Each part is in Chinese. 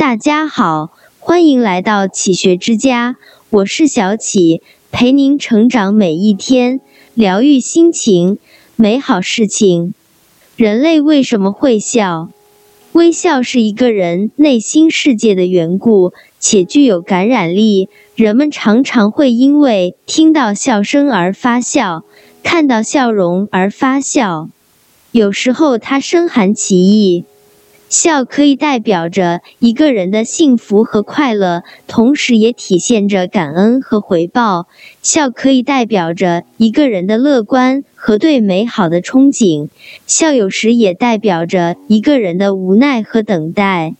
大家好，欢迎来到启学之家，我是小启，陪您成长每一天，疗愈心情，美好事情。人类为什么会笑？微笑是一个人内心世界的缘故，且具有感染力。人们常常会因为听到笑声而发笑，看到笑容而发笑。有时候它深含其意。笑可以代表着一个人的幸福和快乐，同时也体现着感恩和回报。笑可以代表着一个人的乐观和对美好的憧憬。笑有时也代表着一个人的无奈和等待。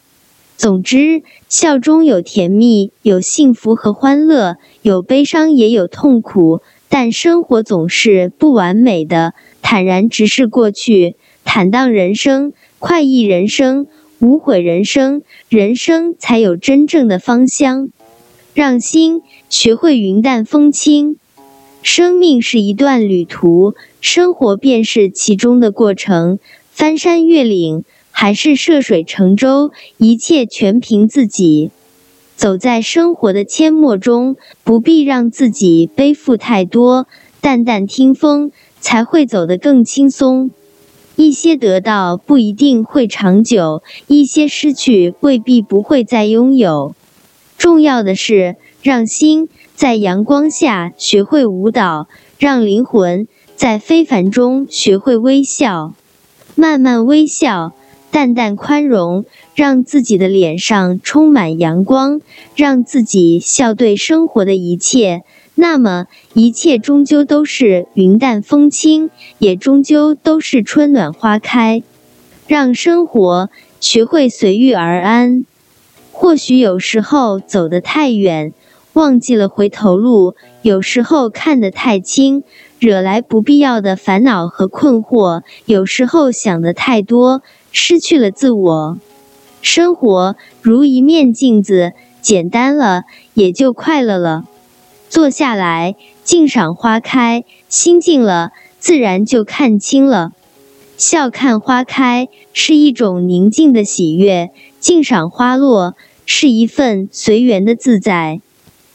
总之，笑中有甜蜜，有幸福和欢乐，有悲伤也有痛苦。但生活总是不完美的，坦然直视过去，坦荡人生。快意人生，无悔人生，人生才有真正的芳香。让心学会云淡风轻。生命是一段旅途，生活便是其中的过程。翻山越岭，还是涉水乘舟，一切全凭自己。走在生活的阡陌中，不必让自己背负太多，淡淡听风，才会走得更轻松。一些得到不一定会长久，一些失去未必不会再拥有。重要的是，让心在阳光下学会舞蹈，让灵魂在非凡中学会微笑。慢慢微笑，淡淡宽容，让自己的脸上充满阳光，让自己笑对生活的一切。那么，一切终究都是云淡风轻，也终究都是春暖花开。让生活学会随遇而安。或许有时候走得太远，忘记了回头路；有时候看得太轻，惹来不必要的烦恼和困惑；有时候想的太多，失去了自我。生活如一面镜子，简单了，也就快乐了。坐下来，静赏花开，心静了，自然就看清了。笑看花开是一种宁静的喜悦，静赏花落是一份随缘的自在。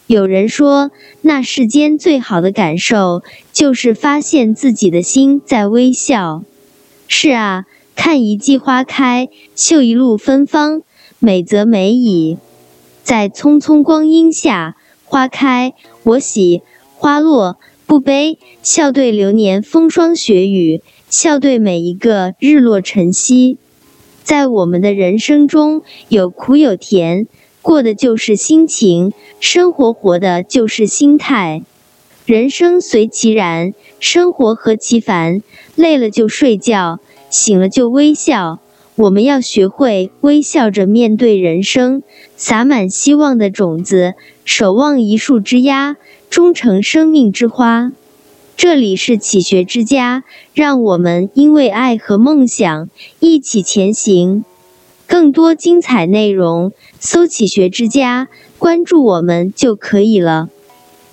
有人说，那世间最好的感受，就是发现自己的心在微笑。是啊，看一季花开，嗅一路芬芳，美则美矣。在匆匆光阴下。花开，我喜；花落，不悲。笑对流年风霜雪雨，笑对每一个日落晨曦。在我们的人生中，有苦有甜，过的就是心情；生活活的就是心态。人生随其然，生活何其烦。累了就睡觉，醒了就微笑。我们要学会微笑着面对人生，撒满希望的种子，守望一树之芽，终成生命之花。这里是启学之家，让我们因为爱和梦想一起前行。更多精彩内容，搜“启学之家”，关注我们就可以了。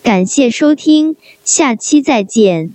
感谢收听，下期再见。